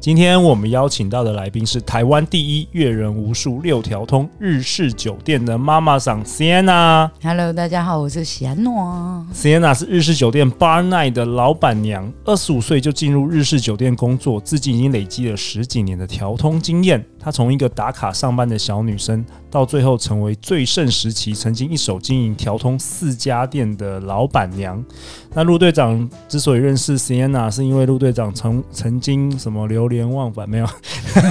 今天我们邀请到的来宾是台湾第一阅人无数六条通日式酒店的妈妈桑 Sienna。Hello，大家好，我是喜安诺。Sienna 是日式酒店 Bar Night 的老板娘，二十五岁就进入日式酒店工作，至今已经累积了十几年的调通经验。她从一个打卡上班的小女生，到最后成为最盛时期曾经一手经营调通四家店的老板娘。那陆队长之所以认识 Sienna，是因为陆队长曾曾经什么流连忘返没有，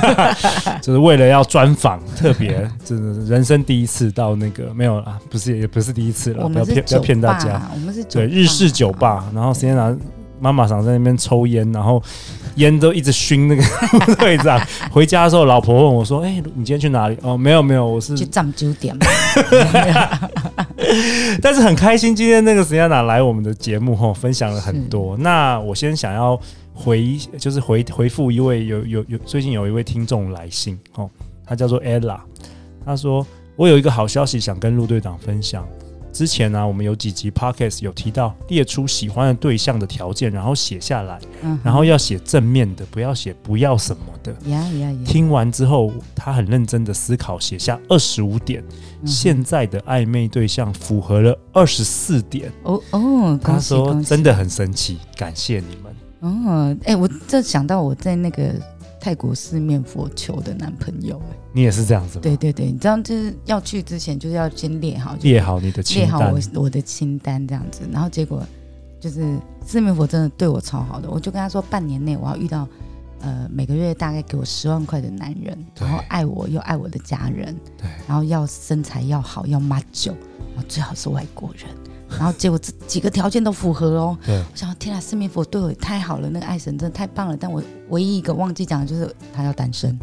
就是为了要专访，特别 就是人生第一次到那个没有啊，不是也不是第一次了，不要骗不要骗大家，我们是对日式酒吧，然后 Sienna 妈妈想在那边抽烟，然后烟都一直熏那个 队长。回家的时候，老婆问我说：“哎、欸，你今天去哪里？”哦，没有没有，我是去藏酒店。但是很开心，今天那个 Sienna 来我们的节目后，分享了很多。那我先想要回，就是回回复一位有有有最近有一位听众来信哦，他叫做 Ella，他说：“我有一个好消息想跟陆队长分享。”之前呢、啊，我们有几集 podcast 有提到列出喜欢的对象的条件，然后写下来，嗯、然后要写正面的，不要写不要什么的。Yeah, yeah, yeah. 听完之后，他很认真的思考，写下二十五点，嗯、现在的暧昧对象符合了二十四点。哦哦，他说真的很神奇，感谢你们。哦，哎、欸，我这想到我在那个。泰国四面佛求的男朋友，你也是这样子吗？对对对，你知道就是要去之前就是要先列好，列好你的清单，列好我我的清单这样子，然后结果就是四面佛真的对我超好的，我就跟他说半年内我要遇到呃每个月大概给我十万块的男人，然后爱我又爱我的家人，对，然后要身材要好要马酒，然后最好是外国人。然后结果这几个条件都符合哦。对，我想天啊，四面佛对我也太好了，那个爱神真的太棒了。但我唯一一个忘记讲的就是他要单身。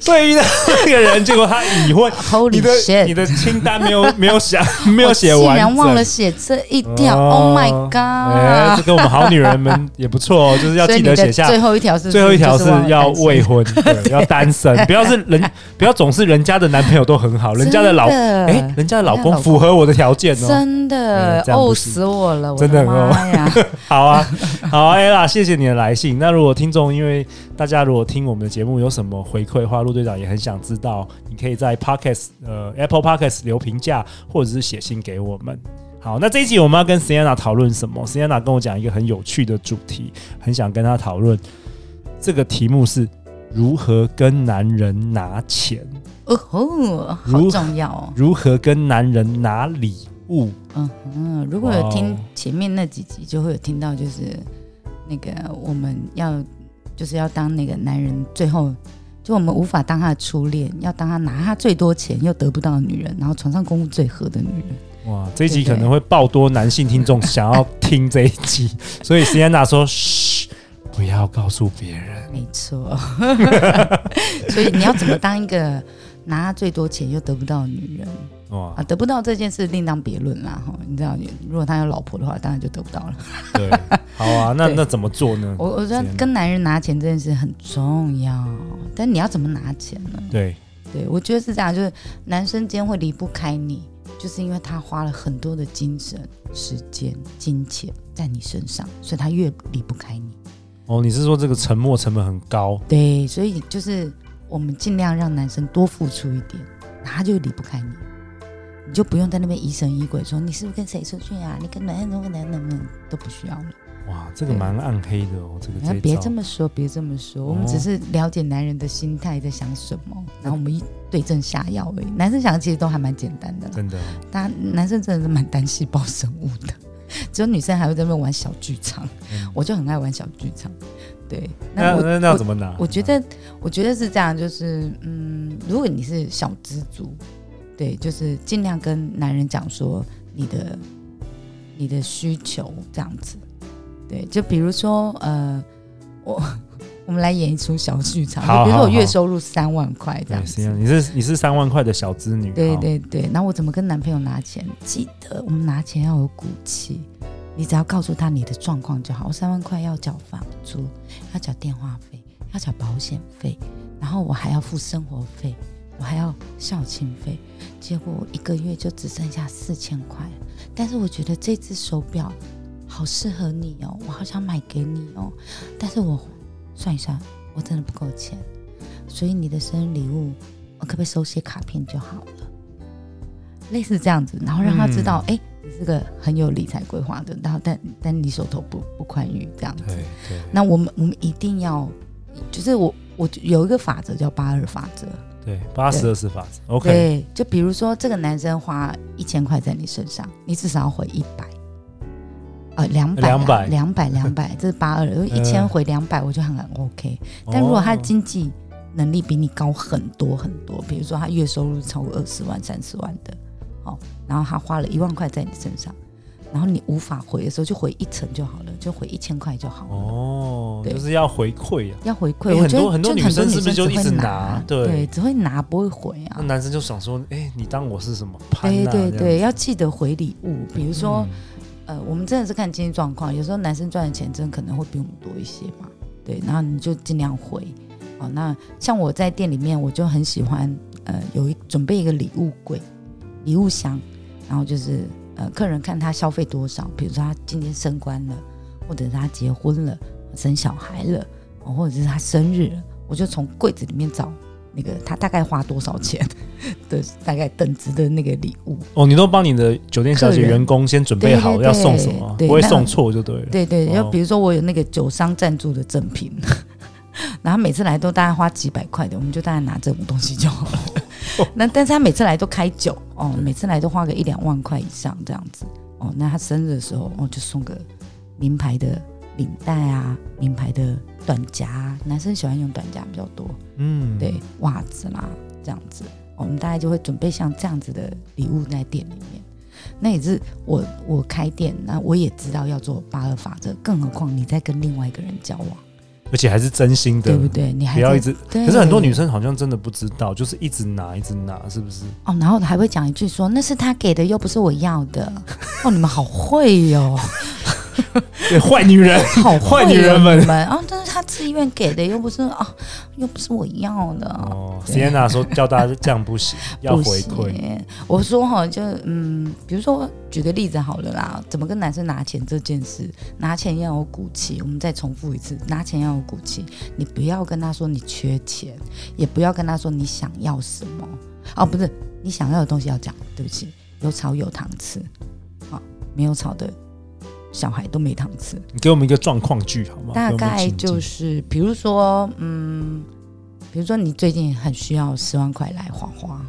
所以遇到那个人，结果他已婚。你的你的清单没有没有写 没有写完，竟然忘了写这一条。Oh my god！哎，这跟我们好女人们也不错哦，就是要记得写下。最后一条是最后一条是要未婚，要单身，不要是人，不要总是人家的男朋友都很好，人家的老哎，人家的老公符合我的条件哦。真的，哦死我了，真的哦呀！好啊，好啊，Ella，谢谢你的来信。那如果听众，因为大家如果听我们的节目有什么回馈的话，陆队长也很想知道，你可以在 Podcast 呃 Apple Podcast 留评价，或者是写信给我们。好，那这一集我们要跟 Sienna 讨论什么？Sienna 跟我讲一个很有趣的主题，很想跟他讨论。这个题目是如何跟男人拿钱？哦吼，好重要哦！如何跟男人拿礼物？嗯嗯，如果有听前面那几集，就会有听到，就是那个我们要就是要当那个男人最后。就我们无法当他的初恋，要当他拿他最多钱又得不到的女人，然后床上功夫最合的女人。哇，这一集可能会爆多男性听众想要听这一集，所以 Sienna 说：“嘘，不要告诉别人。”没错，所以你要怎么当一个拿他最多钱又得不到的女人？哇啊，得不到这件事另当别论啦哈。你知道，如果他有老婆的话，当然就得不到了。对，好啊，那那怎么做呢？我我觉得跟男人拿钱这件事很重要，但你要怎么拿钱呢？对，对我觉得是这样，就是男生间会离不开你，就是因为他花了很多的精神、时间、金钱在你身上，所以他越离不开你。哦，你是说这个沉默成本很高？对，所以就是我们尽量让男生多付出一点，他就离不开你。你就不用在那边疑神疑鬼，说你是不是跟谁出去啊？你跟男人、跟男人都不需要了。哇，这个蛮暗黑的哦，这个。别这么说，别这么说，我们只是了解男人的心态在想什么，然后我们一对症下药而已。男生想的其实都还蛮简单的，真的。大家男生真的是蛮单细胞生物的，只有女生还会在那边玩小剧场。我就很爱玩小剧场。对，那那那要怎么拿？我觉得，我觉得是这样，就是嗯，如果你是小资族。对，就是尽量跟男人讲说你的你的需求这样子。对，就比如说，呃，我我们来演一出小剧场。比如说我月收入三万块这样子。你是你是三万块的小资女。对对对。然后我怎么跟男朋友拿钱？记得我们拿钱要有骨气。你只要告诉他你的状况就好。我三万块要缴房租，要缴电话费，要缴保险费，然后我还要付生活费，我还要孝亲费。结果我一个月就只剩下四千块。但是我觉得这只手表好适合你哦，我好想买给你哦。但是我算一算，我真的不够钱，所以你的生日礼物我可不可以收些卡片就好了？类似这样子，然后让他知道，哎、嗯。你是个很有理财规划的，然后但但你手头不不宽裕这样子，对对。那我们我们一定要，就是我我有一个法则叫八二法则，对，八十二十法则，OK。对，就比如说这个男生花一千块在你身上，你至少要回一百，呃，两百，两百，两百，两百，这是八二，一千回两百，我就很 OK。但如果他的经济能力比你高很多很多，比如说他月收入超过二十万、三十万的。哦，然后他花了一万块在你身上，然后你无法回的时候，就回一层就好了，就回一千块就好了。哦，就是要回馈啊，要回馈。很多很多女生是不是就一直拿？对对，只会拿不会回啊。那男生就想说，哎，你当我是什么？对对对，要记得回礼物。比如说，呃，我们真的是看经济状况，有时候男生赚的钱真的可能会比我们多一些嘛。对，然后你就尽量回。哦，那像我在店里面，我就很喜欢，呃，有一准备一个礼物柜。礼物箱，然后就是呃，客人看他消费多少，比如说他今天升官了，或者是他结婚了、生小孩了，或者是他生日了，我就从柜子里面找那个他大概花多少钱的 大概等值的那个礼物。哦，你都帮你的酒店小姐员工先准备好要送什么，不会送错就对了。对对，就比如说我有那个酒商赞助的赠品，然后每次来都大概花几百块的，我们就大概拿这种东西就好了。那但是他每次来都开酒哦，每次来都花个一两万块以上这样子哦。那他生日的时候哦，就送个名牌的领带啊，名牌的短夹，男生喜欢用短夹比较多，嗯，对，袜子啦这样子，我们大概就会准备像这样子的礼物在店里面。那也是我我开店，那我也知道要做八二法则，更何况你在跟另外一个人交往。而且还是真心的，对不对？你还不要一直。可是很多女生好像真的不知道，就是一直拿，一直拿，是不是？哦，然后还会讲一句说：“那是他给的，又不是我要的。”哦，你们好会哟。对，坏女人，好坏女人们啊！但是她自愿给的，又不是啊，又不是我要的。哦，Sienna 说叫大家这样不行，要回馈。我说哈，就嗯，比如说举个例子好了啦，怎么跟男生拿钱这件事，拿钱要有骨气。我们再重复一次，拿钱要有骨气。你不要跟他说你缺钱，也不要跟他说你想要什么。哦，不是，你想要的东西要讲。对不起，有草有糖吃，好，没有草的。小孩都没糖吃，你给我们一个状况剧好吗？大概就是，比如说，嗯，比如说你最近很需要十万块来花花，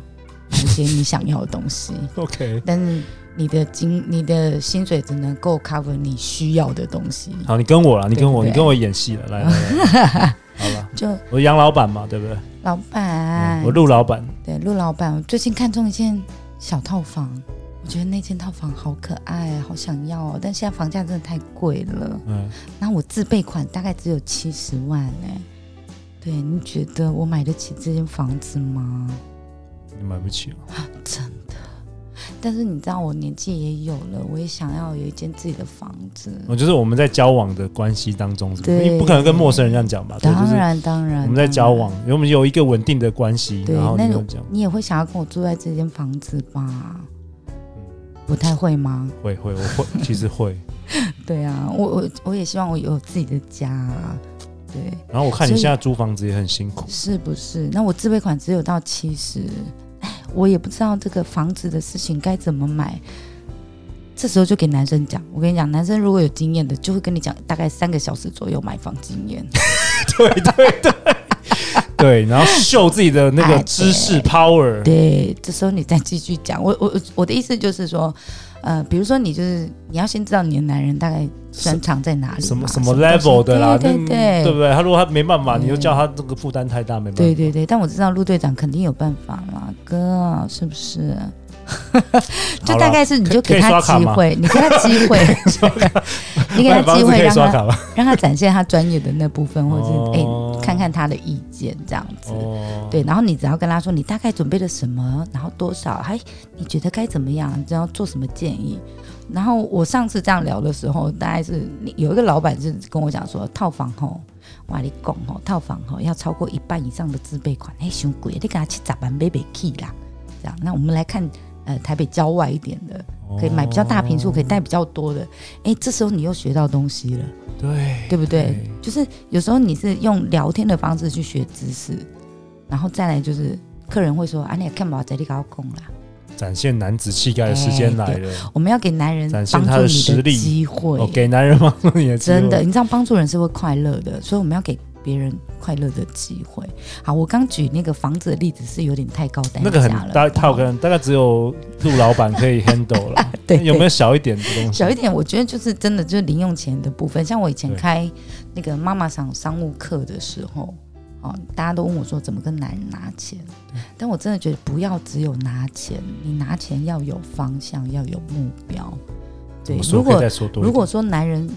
买一些你想要的东西。OK，但是你的金、你的薪水只能够 cover 你需要的东西。好，你跟我了，你跟我，对对，你跟我演戏了，来来来，好了，就我杨老板嘛，对不对？老板，嗯，我陆老板，对，陆老板，我最近看中一件小套房。我觉得那间套房好可爱，好想要哦！但现在房价真的太贵了。嗯，那我自备款大概只有七十万哎。对，你觉得我买得起这间房子吗？你买不起哦。啊，真的。但是你知道，我年纪也有了，我也想要有一间自己的房子。我就是我们在交往的关系当中，对，你不可能跟陌生人这样讲吧？当然，当然。我们在交往，我们有一个稳定的关系。对，然后你那种你也会想要跟我住在这间房子吧？不太会吗？会会，我会，其实会。对啊，我我我也希望我有自己的家啊。对。然后我看你现在租房子也很辛苦，是不是？那我自备款只有到七十，哎，我也不知道这个房子的事情该怎么买。这时候就给男生讲，我跟你讲，男生如果有经验的，就会跟你讲大概三个小时左右买房经验。对 对对。对，然后秀自己的那个知识 power。对，这时候你再继续讲。我我我的意思就是说，呃，比如说你就是你要先知道你的男人大概专长在哪里，什么什么 level 的啦，对对对，对不对？他如果他没办法，你就叫他这个负担太大，没办法。对对对，但我知道陆队长肯定有办法啦，哥，是不是？就大概是你就给他机会，你给他机会，你给他机会让他 让他展现他专业的那部分，或者是哎。看看他的意见这样子。哦，对，然后你只要跟他说你大概准备了什么，然后多少，还你觉得该怎么样，你要做什么建议。然后我上次这样聊的时候，大概是有一个老板是跟我讲说，套房吼，哇你讲吼，套房吼要超过一半以上的自备款，哎，太贵，你给他去砸板买不起啦。这样，那我们来看，呃，台北郊外一点的，可以买比较大平数，可以带比较多的。哎，这时候你又学到东西了，对，对不对？对就是有时候你是用聊天的方式去学知识，然后再来就是客人会说，啊，你也看不好，在你搞工啦。展现男子气概的时间来了，我们要给男人展现他的实力机会，哦，给男人帮助你的机会。真的，你这样帮助人是会快乐的，所以我们要给别人快乐的机会。好，我刚举那个房子的例子是有点太高单价了，那个很大套跟大概只有陆老板可以 handle 了。对，有没有小一点的东西？小一点，我觉得就是真的就是零用钱的部分。像我以前开那个妈妈上商务课的时候。哦，大家都问我说怎么跟男人拿钱，但我真的觉得不要只有拿钱，你拿钱要有方向，要有目标。对，如果如果说男人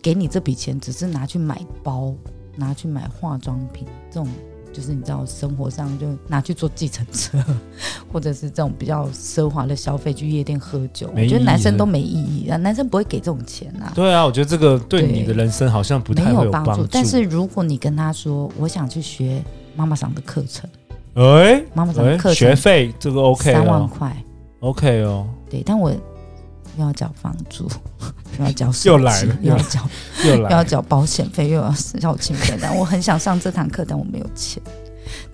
给你这笔钱只是拿去买包，拿去买化妆品这种。就是你知道，生活上就拿去坐计程车，或者是这种比较奢华的消费，去夜店喝酒，我觉得男生都没意义啊，男生不会给这种钱啊。对啊，我觉得这个对你的人生好像不太有帮助。但是如果你跟他说，我想去学妈妈桑的课程，哎，妈妈桑的课程学费这个 OK，三万块，OK 哦。对，但我。又要缴房租，又要缴又来了，又要缴，又要缴保险费，又要交清费。但我很想上这堂课，但我没有钱。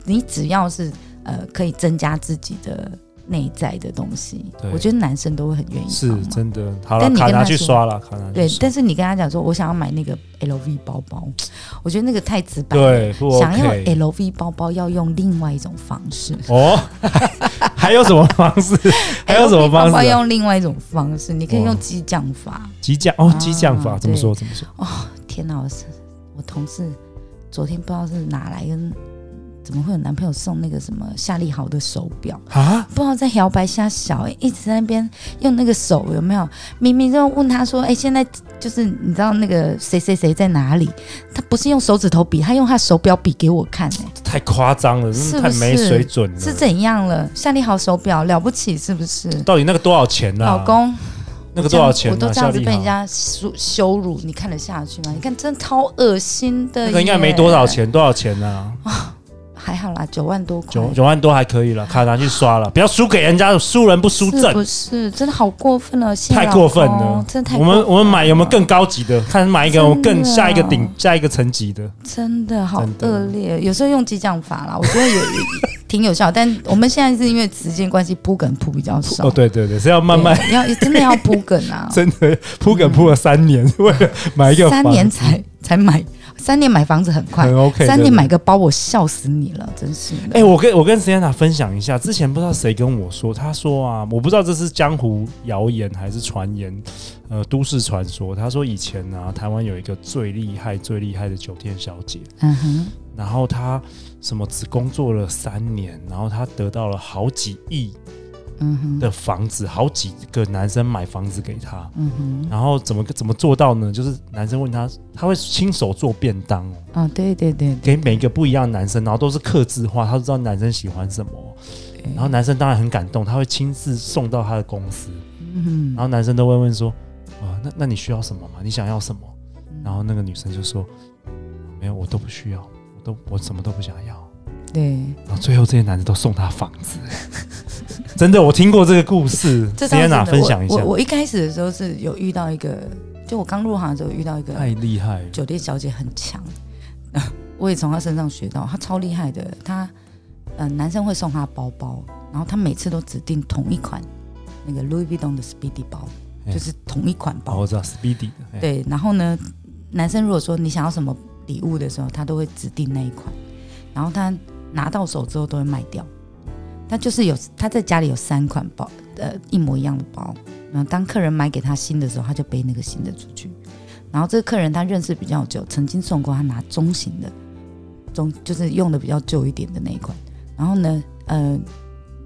你只要是呃，可以增加自己的。内在的东西，我觉得男生都会很愿意。是真的，好了，卡拿去刷了，卡拿。对，但是你跟他讲说，我想要买那个 LV 包包，我觉得那个太直白。对，想要 LV 包包要用另外一种方式。哦，还有什么方式？还有什么方式？会用另外一种方式，你可以用激将法。激将哦，激将法怎么说？怎么说？哦，天哪！我是我同事昨天不知道是哪来跟。怎么会有男朋友送那个什么夏利豪的手表啊？不知道在摇摆瞎小哎，一直在那边用那个手有没有？明明就问他说：“哎，现在就是你知道那个谁谁谁在哪里？”他不是用手指头比，他用他手表比给我看哎，太夸张了，是太没水准了。是怎样了？夏利豪手表了不起是不是？到底那个多少钱呢？老公，那个多少钱？我都这样子被人家羞羞辱，你看得下去吗？你看真的超恶心的。那个应该没多少钱，多少钱呢？还好啦，九万多块，九九万多还可以了，卡拿去刷了，不要输给人家，输人不输阵，不是真的好过分了，太过分了，真的太。我们我们买有没有更高级的？看买一个我们更下一个顶下一个层级的，真的好恶劣。有时候用激将法啦，我觉得也 挺有效，但我们现在是因为时间关系铺梗铺比较少。哦，对对对，是要慢慢要真的要铺梗啊，真的铺梗铺了三年，为了买一个三年才才买。三年买房子很快，很 OK，三年买个包，我笑死你了，真是。哎、欸，我跟我跟 Sienna 分享一下，之前不知道谁跟我说，他说啊，我不知道这是江湖谣言还是传言，呃，都市传说。他说以前啊，台湾有一个最厉害、最厉害的酒店小姐，嗯哼，然后她什么只工作了三年，然后她得到了好几亿。的房子，好几个男生买房子给他，嗯哼，然后怎么怎么做到呢？就是男生问他，他会亲手做便当。哦，啊，对对对，给每一个不一样的男生，然后都是刻字化，他都知道男生喜欢什么，然后男生当然很感动，他会亲自送到他的公司，然后男生都会问说，啊，那那你需要什么吗？你想要什么？然后那个女生就说，没有，我都不需要，我都我什么都不想要。对，然后最后这些男的都送他房子，真的，我听过这个故事。这天哪，分享一下。我我一开始的时候是有遇到一个，就我刚入行的时候遇到一个太厉害，酒店小姐很强，我也从她身上学到，她超厉害的。她呃，男生会送她包包，然后她每次都指定同一款那个 Louis Vuitton 的 Speedy 包，就是同一款包。我知道 Speedy 的。对，然后呢，男生如果说你想要什么礼物的时候，他都会指定那一款，然后他。拿到手之后都会卖掉，他就是有他在家里有三款包，呃，一模一样的包。然后当客人买给他新的时候，他就背那个新的出去。然后这个客人他认识比较久，曾经送过他拿中型的，中就是用的比较旧一点的那一款。然后呢，呃，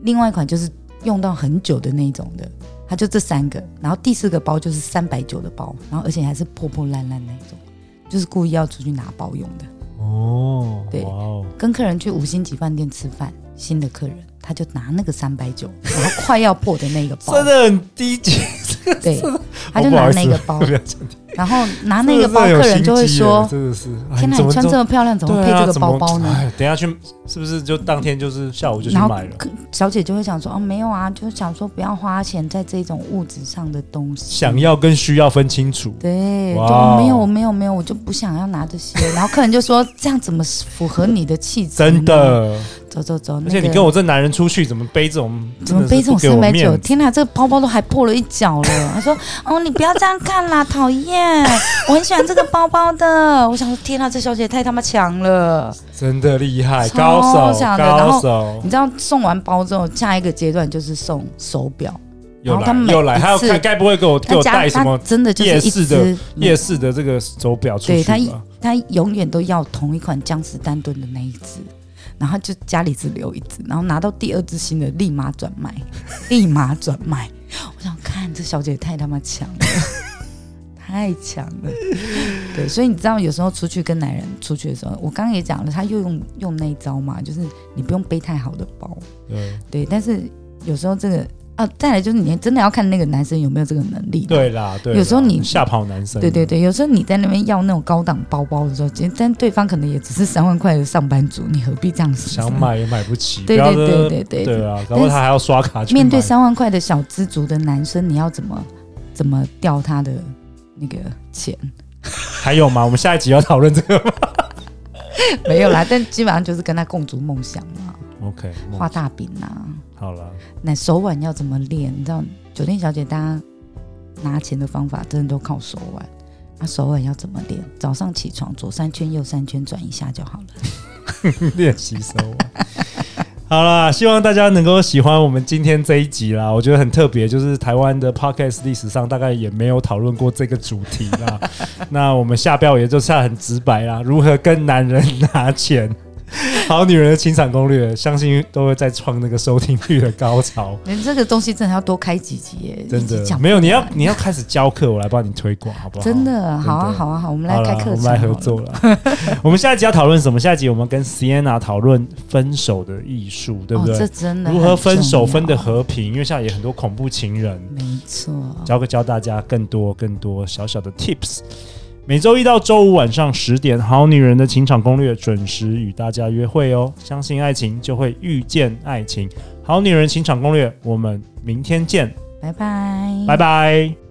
另外一款就是用到很久的那一种的，他就这三个。然后第四个包就是三百九的包，然后而且还是破破烂烂那种，就是故意要出去拿包用的。哦，对哦，跟客人去五星级饭店吃饭，新的客人他就拿那个三百九，然后快要破的那个包，真的很低级。对，他就拿那个包，然后拿那个包，客人就会说：“真的是，天哪，你穿这么漂亮，怎么配这个包包呢？”哎，等下去是不是就当天就是下午就去买了？小姐就会想说：“哦，没有啊，就是想说不要花钱在这种物质上的东西，想要跟需要分清楚。”对，都没有，我没有，没有，我就不想要拿这些。然后客人就说：“这样怎么符合你的气质？”真的，走走走，而且你跟我这男人出去，怎么背这种？怎么背这种三百九？天哪，这个包包都还破了一角了。他说：“ 哦，你不要这样看啦，讨厌。”我很喜欢这个包包的，我想说，天哪，这小姐太他妈强了，真的厉害，高手，高手。你知道送完包之后，下一个阶段就是送手表，又来又来，还要看该不会给我给我带什么？真的就是夜市的夜市的这个手表出去。对他，他永远都要同一款江诗丹顿的那一只，然后就家里只留一只，然后拿到第二只新的，立马转卖，立马转卖。我想看这小姐太他妈强了。太强了，对，所以你知道，有时候出去跟男人出去的时候，我刚刚也讲了，他又用用那一招嘛，就是你不用背太好的包，对，对，但是有时候这个啊，再来就是你真的要看那个男生有没有这个能力，对啦，对，有时候你吓跑男生，对对对，有时候你在那边要那种高档包包的时候，但对方可能也只是三万块的上班族，你何必这样子？想买也买不起，对对对对对对，啊，然后他还要刷卡。面对三万块的小资族的男生，你要怎么怎么掉他的？那个钱还有吗？我们下一集要讨论这个吗？没有啦，但基本上就是跟他共筑梦想嘛。OK，画大饼呐。好了，那手腕要怎么练？你知道，酒店小姐大家拿钱的方法真的都靠手腕。那手腕要怎么练？早上起床左三圈右三圈转一下就好了。练习手腕。好啦，希望大家能够喜欢我们今天这一集啦。我觉得很特别，就是台湾的 Podcast 历史上大概也没有讨论过这个主题啦。那我们下标也就下很直白啦，如何跟男人拿钱。好女人的情场攻略，相信都会再创那个收听率的高潮。你这个东西真的要多开几集耶，真的没有，你要你要开始教课，我来帮你推广，好不好？真的，好啊，好啊，好，我们来开课，我们来合作了。我们下一集要讨论什么？下一集我们跟 Sienna 讨论分手的艺术，对不对？这真的如何分手分的和平？因为现在也很多恐怖情人，没错。教个教大家更多更多小小的 Tips。每周一到周五晚上十点，《好女人的情场攻略》准时与大家约会哦。相信爱情，就会遇见爱情。《好女人情场攻略》，我们明天见，拜拜，拜拜。